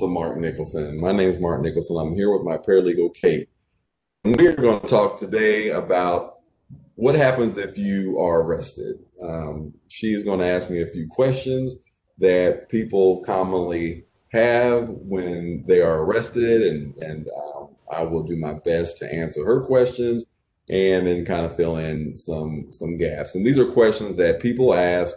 Officer Mark Nicholson. My name is Mark Nicholson. I'm here with my paralegal, Kate. And we're going to talk today about what happens if you are arrested. Um, she is going to ask me a few questions that people commonly have when they are arrested, and, and um, I will do my best to answer her questions and then kind of fill in some some gaps. And these are questions that people ask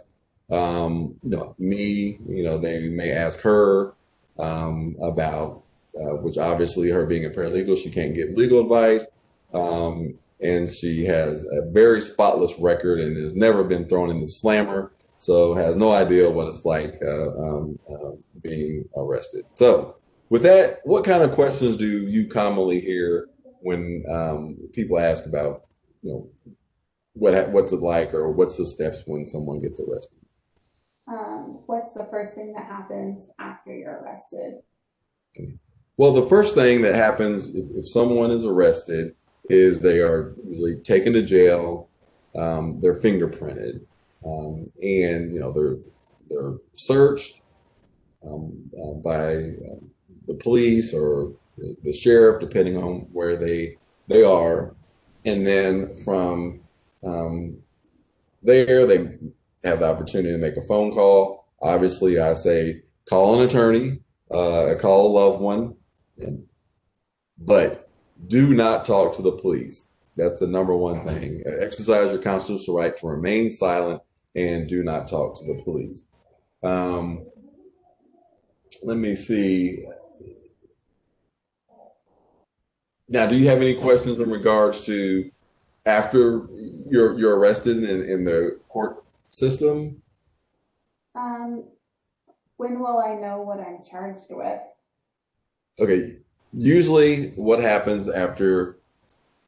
um, you know, me, you know, they may ask her um, about, uh, which obviously her being a paralegal, she can't give legal advice. Um, and she has a very spotless record and has never been thrown in the slammer. So has no idea what it's like uh, um, uh, being arrested. So with that, what kind of questions do you commonly hear when um, people ask about, you know, what what's it like or what's the steps when someone gets arrested? What's the first thing that happens after you're arrested? Well, the first thing that happens if, if someone is arrested is they are usually taken to jail. Um, they're fingerprinted, um, and you know they're they're searched um, uh, by uh, the police or the, the, sheriff, depending on where they they are, and then from um, there they have the opportunity to make a phone call. Obviously, I say call an attorney, uh, call a loved one, and, but do not talk to the police. That's the number one thing. Exercise your constitutional right to remain silent and do not talk to the police. Um, let me see. Now, do you have any questions in regards to after you're you're arrested in, in the court system? Um, when will I know what I'm charged with? Okay, usually what happens after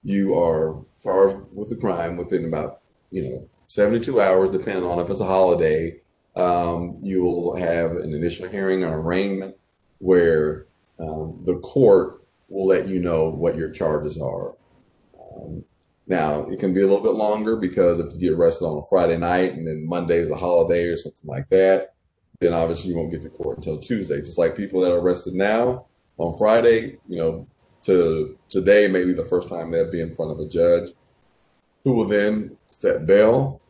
you are charged with a crime within about, you know, 72 hours, depending on if it's a holiday, um, you will have an initial hearing or arraignment where um, the court will let you know what your charges are. Um, now, it can be a little bit longer because if you get arrested on a Friday night and then Monday is a holiday or something like that, then obviously you won't get to court until Tuesday. Just like people that are arrested now on Friday, you know, to today may be the first time they'll be in front of a judge who will then set bail.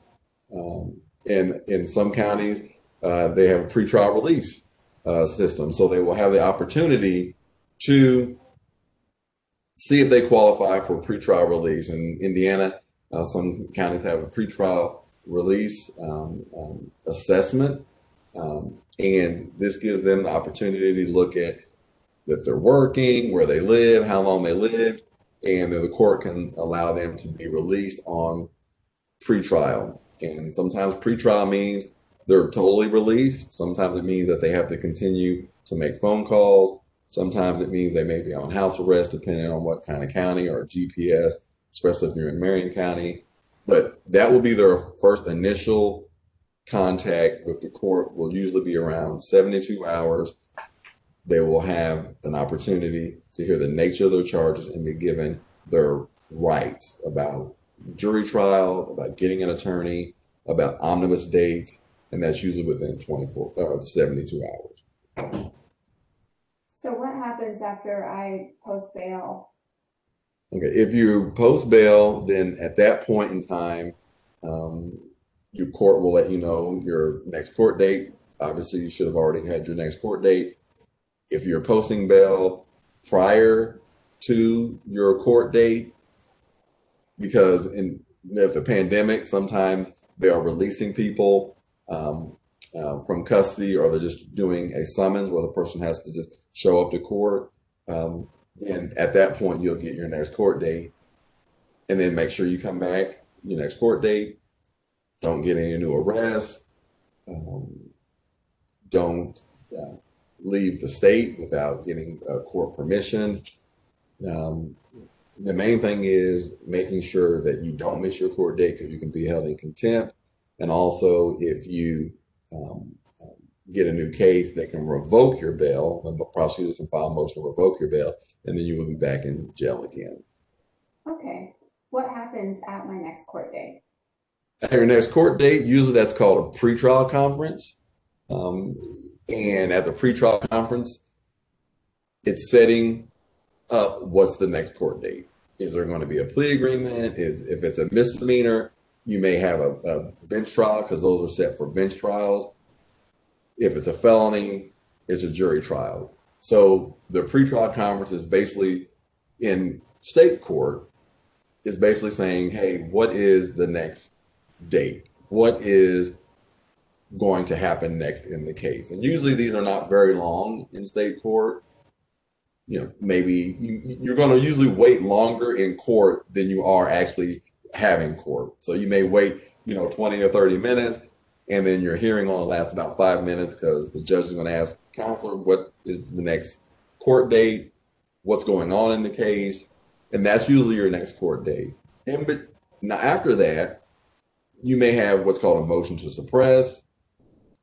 Um, in in some counties, uh, they have a pretrial release uh, system, so they will have the opportunity to see if they qualify for pretrial release. In Indiana, uh, some counties have a pretrial release um, um, assessment, um, and this gives them the opportunity to look at if they're working, where they live, how long they lived, and then the court can allow them to be released on pretrial. And sometimes pretrial means they're totally released. Sometimes it means that they have to continue to make phone calls Sometimes it means they may be on house arrest, depending on what kind of county or GPS, especially if you're in Marion County. But that will be their first initial contact with the court, will usually be around 72 hours. They will have an opportunity to hear the nature of their charges and be given their rights about jury trial, about getting an attorney, about omnibus dates, and that's usually within 24 uh, 72 hours. So what happens after I post bail? Okay, if you post bail, then at that point in time, um, your court will let you know your next court date. Obviously, you should have already had your next court date. If you're posting bail prior to your court date, because in there's a pandemic, sometimes they are releasing people um, uh, from custody or they're just doing a summons where the person has to just show up to court, um, then at that point you'll get your next court date. And then make sure you come back your next court date. Don't get any new arrests. Um, don't uh, leave the state without getting uh, court permission. Um, the main thing is making sure that you don't miss your court date because you can be held in contempt. And also, if you um, get a new case that can revoke your bail. The prosecutors can file a motion to revoke your bail, and then you will be back in jail again. Okay. What happens at my next court date? At your next court date, usually that's called a pretrial conference. Um, and at the pretrial conference, it's setting up what's the next court date. Is there going to be a plea agreement? Is if it's a misdemeanor, you may have a, a bench trial because those are set for bench trials. If it's a felony, it's a jury trial. So the pretrial conference is basically in state court is basically saying, hey, what is the next date? What is going to happen next in the case? And usually these are not very long in state court. You know, maybe you, you're going to usually wait longer in court than you are actually having court. So you may wait, you know, 20 or 30 minutes, and then your hearing only lasts about five minutes because the judge is going to ask counselor what is the next court date, what's going on in the case, and that's usually your next court date. And but now after that, you may have what's called a motion to suppress.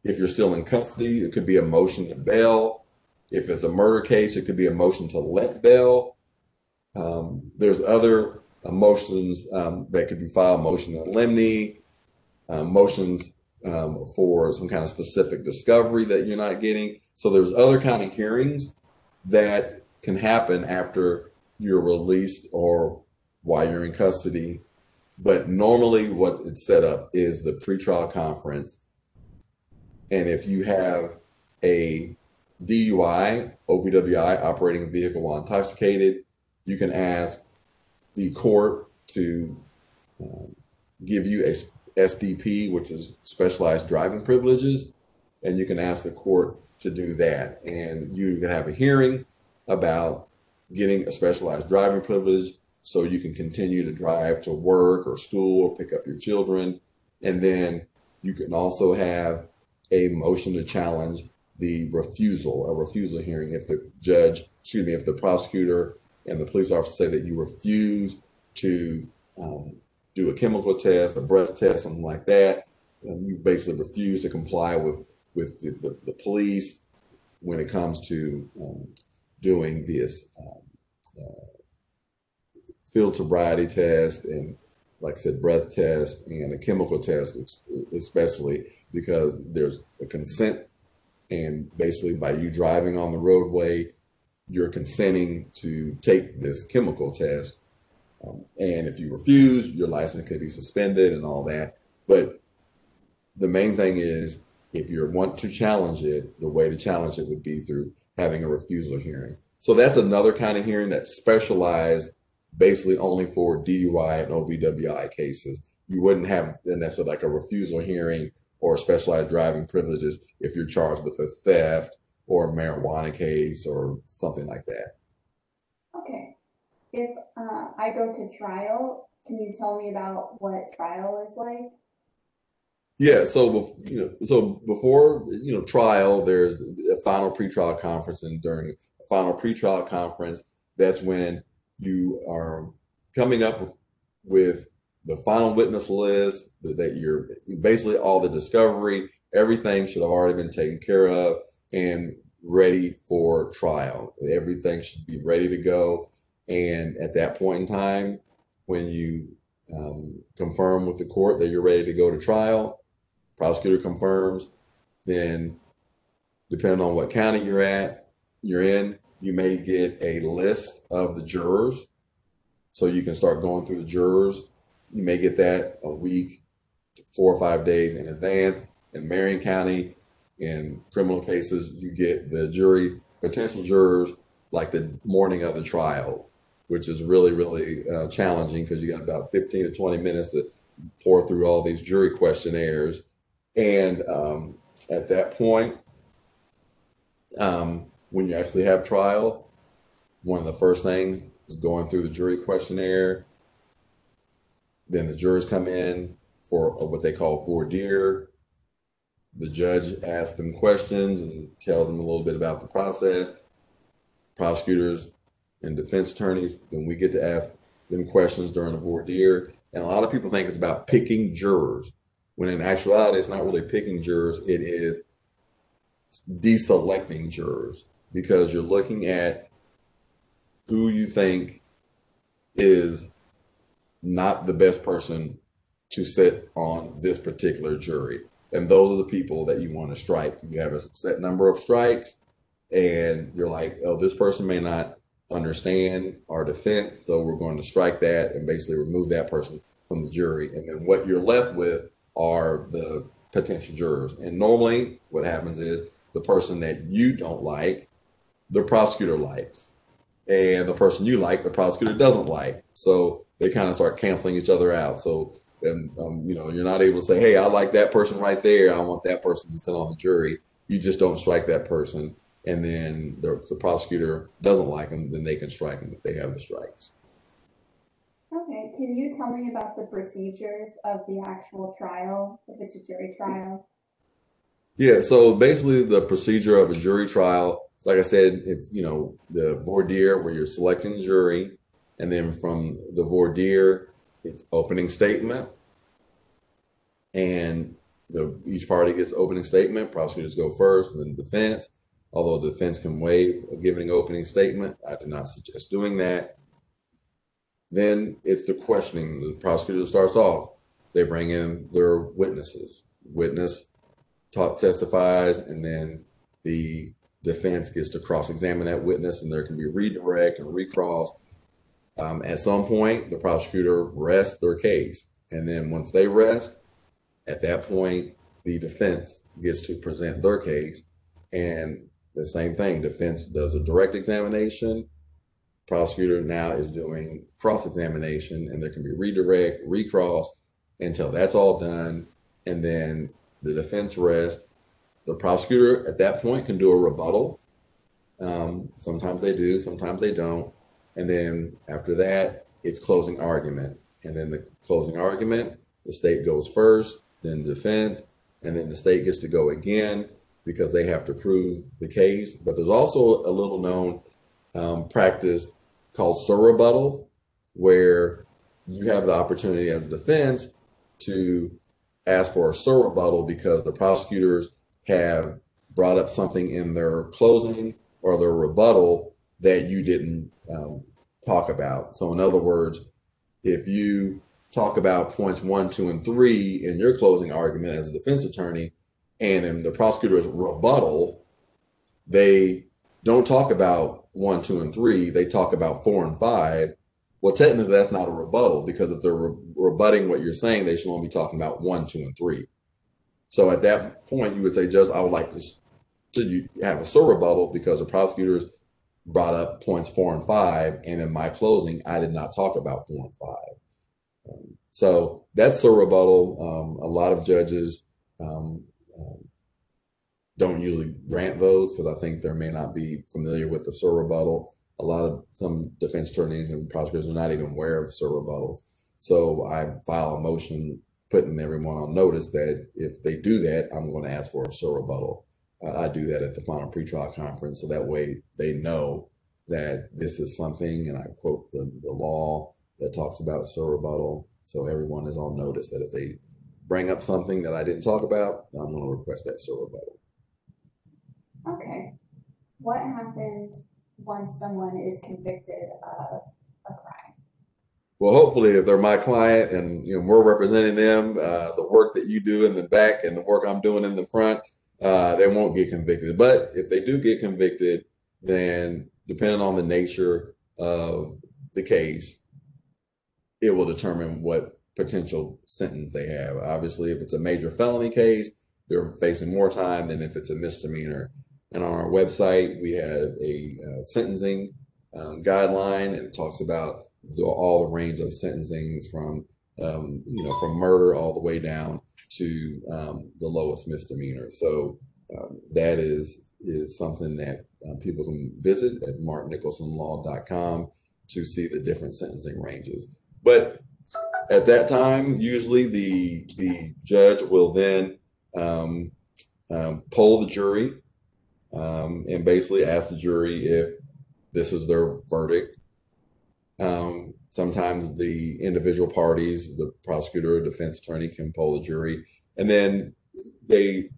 If you're still in custody, it could be a motion to bail. If it's a murder case, it could be a motion to let bail. Um, there's other motions um, that could be filed, motion to limine, uh, motions um, for some kind of specific discovery that you're not getting. So there's other kind of hearings that can happen after you're released or while you're in custody. But normally, what it's set up is the pretrial conference. And if you have a DUI, OVWI, operating a vehicle while intoxicated, you can ask the court to um, give you a SDP, which is specialized driving privileges, and you can ask the court to do that. And you can have a hearing about getting a specialized driving privilege so you can continue to drive to work or school or pick up your children. And then you can also have a motion to challenge the refusal, a refusal hearing if the judge, excuse me, if the prosecutor and the police officer say that you refuse to um, do a chemical test, a breath test, something like that, um, you basically refuse to comply with with the, the, the police when it comes to um, doing this um, uh, field sobriety test and like I said, breath test and a chemical test, especially because there's a consent. And basically, by you driving on the roadway, you're consenting to take this chemical test. Um, and if you refuse, your license could be suspended and all that. But the main thing is, if you want to challenge it, the way to challenge it would be through having a refusal hearing. So that's another kind of hearing that's specialized basically only for DUI and OVWI cases. You wouldn't have necessarily like a refusal hearing or specialized driving privileges if you're charged with a theft or a marijuana case or something like that. Okay. If uh, I go to trial, can you tell me about what trial is like? Yeah, so you know, so before you know trial, there's a final pretrial conference, and during a final pretrial conference, that's when you are coming up with, with the final witness list. That you're basically all the discovery, everything should have already been taken care of, and ready for trial. Everything should be ready to go. And at that point in time, when you um, confirm with the court that you're ready to go to trial, prosecutor confirms, then depending on what county you're at, you're in, you may get a list of the jurors. So you can start going through the jurors. You may get that a week, four or five days in advance. In Marion County, in criminal cases, you get the jury, potential jurors, like the morning of the trial, which is really, really uh, challenging because you got about 15 to 20 minutes to pour through all these jury questionnaires. And um, at that point, um, when you actually have trial, one of the first things is going through the jury questionnaire. Then the jurors come in for what they call voir dire the judge asks them questions and tells them a little bit about the process. Prosecutors and defense attorneys, then we get to ask them questions during the voir dire. And a lot of people think it's about picking jurors, when in actuality, it's not really picking jurors, it is deselecting jurors because you're looking at who you think is not the best person to sit on this particular jury and those are the people that you want to strike. You have a set number of strikes, and you're like, oh, this person may not understand our defense, so we're going to strike that and basically remove that person from the jury. And then what you're left with are the potential jurors. And normally, what happens is the person that you don't like, the prosecutor likes, and the person you like, the prosecutor doesn't like. So they kind of start canceling each other out. So and um, you know you're not able to say, hey, I like that person right there. I want that person to sit on the jury. You just don't strike that person and then the, the prosecutor doesn't like them, then they can strike them if they have the strikes. Okay, can you tell me about the procedures of the actual trial, if it's a jury trial? Yeah, so basically the procedure of a jury trial, like I said, it's you know the voir dire where you're selecting the jury, and then from the voir dire, it's opening statement, and the each party gets opening statement. Prosecutors go first, and then defense Although defense can waive giving an opening statement, I do not suggest doing that. Then it's the questioning. The prosecutor starts off. They bring in their witnesses. Witness talk, testifies, and then the defense gets to cross-examine that witness, and there can be redirect and recross. Um, at some point, the prosecutor rests their case, and then once they rest, at that point, the defense gets to present their case, and the same thing. Defense does a direct examination. Prosecutor now is doing cross examination, and there can be redirect, recross until that's all done. And then the defense rests. The prosecutor at that point can do a rebuttal. Um, sometimes they do, sometimes they don't. And then after that, it's closing argument. And then the closing argument, the state goes first, then defense, and then the state gets to go again because they have to prove the case. But there's also a little known um, practice called surrebuttal, where you have the opportunity as a defense to ask for a surrebuttal because the prosecutors have brought up something in their closing or their rebuttal that you didn't um, talk about. So, in other words, if you talk about points one, two, and three in your closing argument as a defense attorney, and in the prosecutor's rebuttal, they don't talk about one, two, and three. They talk about four and five. Well, technically, that's not a rebuttal because if they're re- rebutting what you're saying, they should only be talking about one, two, and three. So at that point, you would say, Judge, I would like to, to have a rebuttal because the prosecutors brought up points four and five, and in my closing, I did not talk about four and five. Um, so that's a rebuttal. Um, a lot of judges um, um, don't usually grant those because I think they may not be familiar with the surrebuttal. A lot of some defense attorneys and prosecutors are not even aware of surrebuttals. So I file a motion putting everyone on notice that if they do that, I'm going to ask for a surrebuttal. Uh, I do that at the final pretrial conference so that way they know that this is something, and I quote the, the law that talks about surrebuttal. So everyone is on notice that if they bring up something that I didn't talk about, I'm going to request that surrebuttal. Okay. What happens once someone is convicted of a crime? Well, hopefully, if they're my client and you know we're representing them, uh, the work that you do in the back and the work I'm doing in the front, uh, they won't get convicted. But if they do get convicted, then depending on the nature of the case, it will determine what potential sentence they have. Obviously, if it's a major felony case, they're facing more time than if it's a misdemeanor. And on our website, we have a uh, sentencing um, guideline and it talks about all the range of sentencing from um, you know from murder all the way down to um, the lowest misdemeanor. So um, that is is something that uh, people can visit at marknicholsonlaw.com to see the different sentencing ranges. But at that time, usually the the judge will then um, um, poll the jury um, and basically ask the jury if this is their verdict. Sometimes the individual parties, the prosecutor or defense attorney, can poll the jury, and then they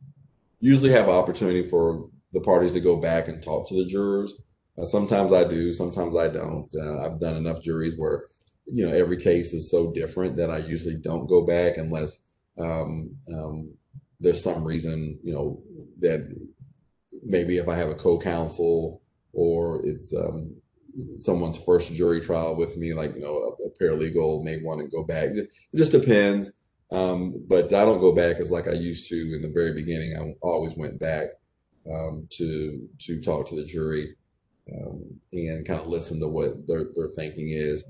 usually have opportunity for the parties to go back and talk to the jurors. Uh, sometimes I do, sometimes I don't. Uh, I've done enough juries where you know, every case is so different that I usually don't go back unless um, um, there's some reason, you know, that maybe if I have a co-counsel or it's um, someone's first jury trial with me, like you know a, a paralegal may want to go back. It just depends. Um, but I don't go back as like I used to in the very beginning. I always went back um, to to talk to the jury um, and kind of listen to what their their thinking is.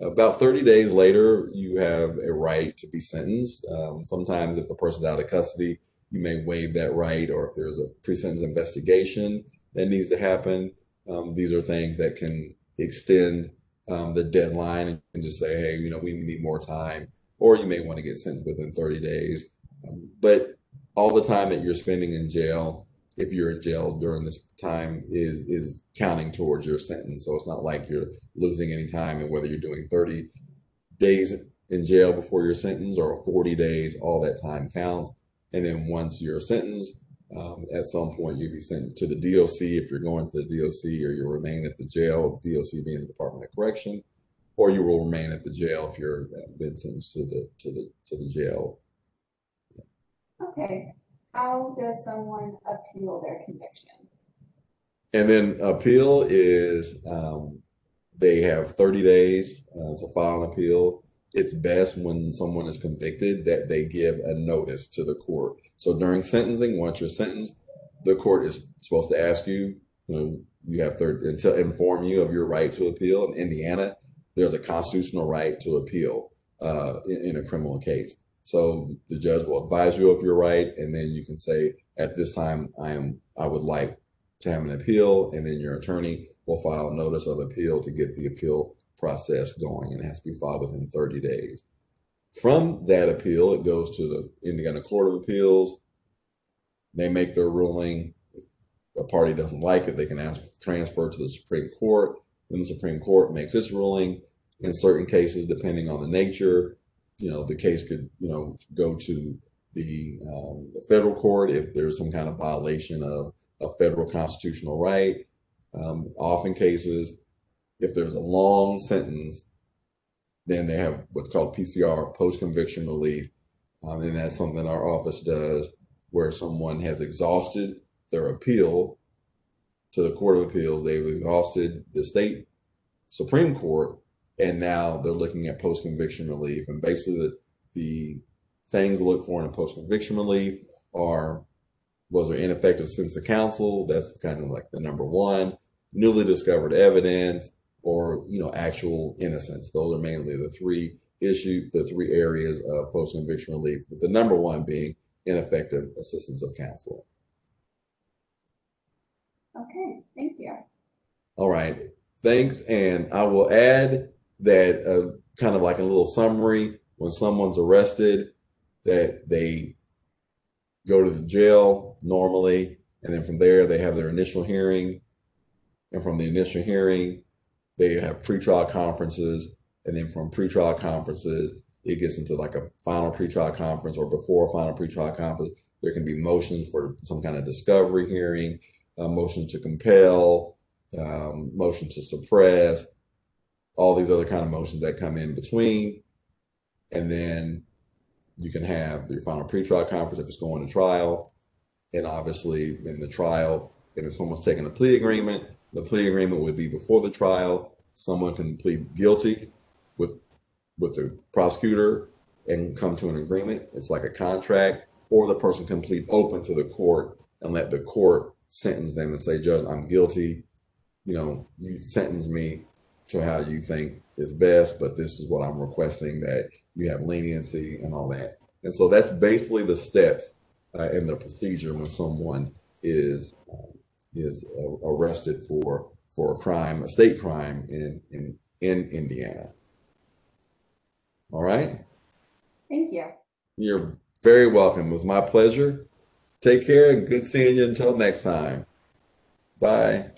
About 30 days later, you have a right to be sentenced. Um, sometimes, if the person's out of custody, you may waive that right, or if there's a pre-sentence investigation that needs to happen, um, these are things that can extend um, the deadline and just say, hey, you know, we need more time, or you may want to get sentenced within 30 days. Um, but all the time that you're spending in jail, if you're in jail during this time, is is counting towards your sentence. So it's not like you're losing any time, and whether you're doing 30 days in jail before your sentence or 40 days, all that time counts. And then once you're sentenced, um, at some point, you'll be sent to the DOC if you're going to the DOC, or you'll remain at the jail, the DOC being the Department of Correction, or you will remain at the jail if you're uh, been sentenced to the to the to the jail. Okay, how does someone appeal their conviction? And then appeal is um, they have 30 days uh, to file an appeal it's best when someone is convicted that they give a notice to the court. So during sentencing, once you're sentenced, the court is supposed to ask you, you know, you have to, to inform you of your right to appeal. In Indiana, there's a constitutional right to appeal uh, in, in a criminal case. So the judge will advise you of your right, and then you can say, at this time, I am, I would like to have an appeal, and then your attorney will file a notice of appeal to get the appeal process going and it has to be filed within 30 days. From that appeal, it goes to the Indiana Court of Appeals. They make their ruling. If a party doesn't like it, they can ask for transfer to the Supreme Court. Then the Supreme Court makes its ruling. In certain cases, depending on the nature, you know, the case could, you know, go to the, um, the federal court if there's some kind of violation of a federal constitutional right. Um, often cases, if there's a long sentence, then they have what's called PCR, post conviction relief. Um, and that's something our office does where someone has exhausted their appeal to the Court of Appeals. They've exhausted the state Supreme Court, and now they're looking at post conviction relief. And basically, the, the things to look for in a post conviction relief are was there ineffective sense of counsel? That's kind of like the number one. Newly discovered evidence, or you know actual innocence. Those are mainly the three issues, the three areas of post conviction relief. With the number one being ineffective assistance of counsel. Okay, thank you. All right, thanks. And I will add that uh, kind of like a little summary when someone's arrested, that they go to the jail normally, and then from there they have their initial hearing, and from the initial hearing they have pretrial conferences, and then from pretrial conferences, it gets into like a final pretrial conference or before a final pretrial conference. There can be motions for some kind of discovery hearing, uh, motion to compel, um, motion to suppress, all these other kind of motions that come in between. And then you can have your final pretrial conference if it's going to trial. And obviously, in the trial, if someone's taking a plea agreement, the plea agreement would be before the trial. Someone can plead guilty with with the prosecutor and come to an agreement. It's like a contract, or the person can plead open to the court and let the court sentence them and say, Judge, I'm guilty. You know, you sentence me to how you think is best, but this is what I'm requesting that you have leniency and all that. And so that's basically the steps uh, in the procedure when someone is um, is uh, arrested for for a crime, a state crime in in in Indiana. All right. Thank you. You're very welcome. It was my pleasure. Take care and good seeing you until next time. Bye.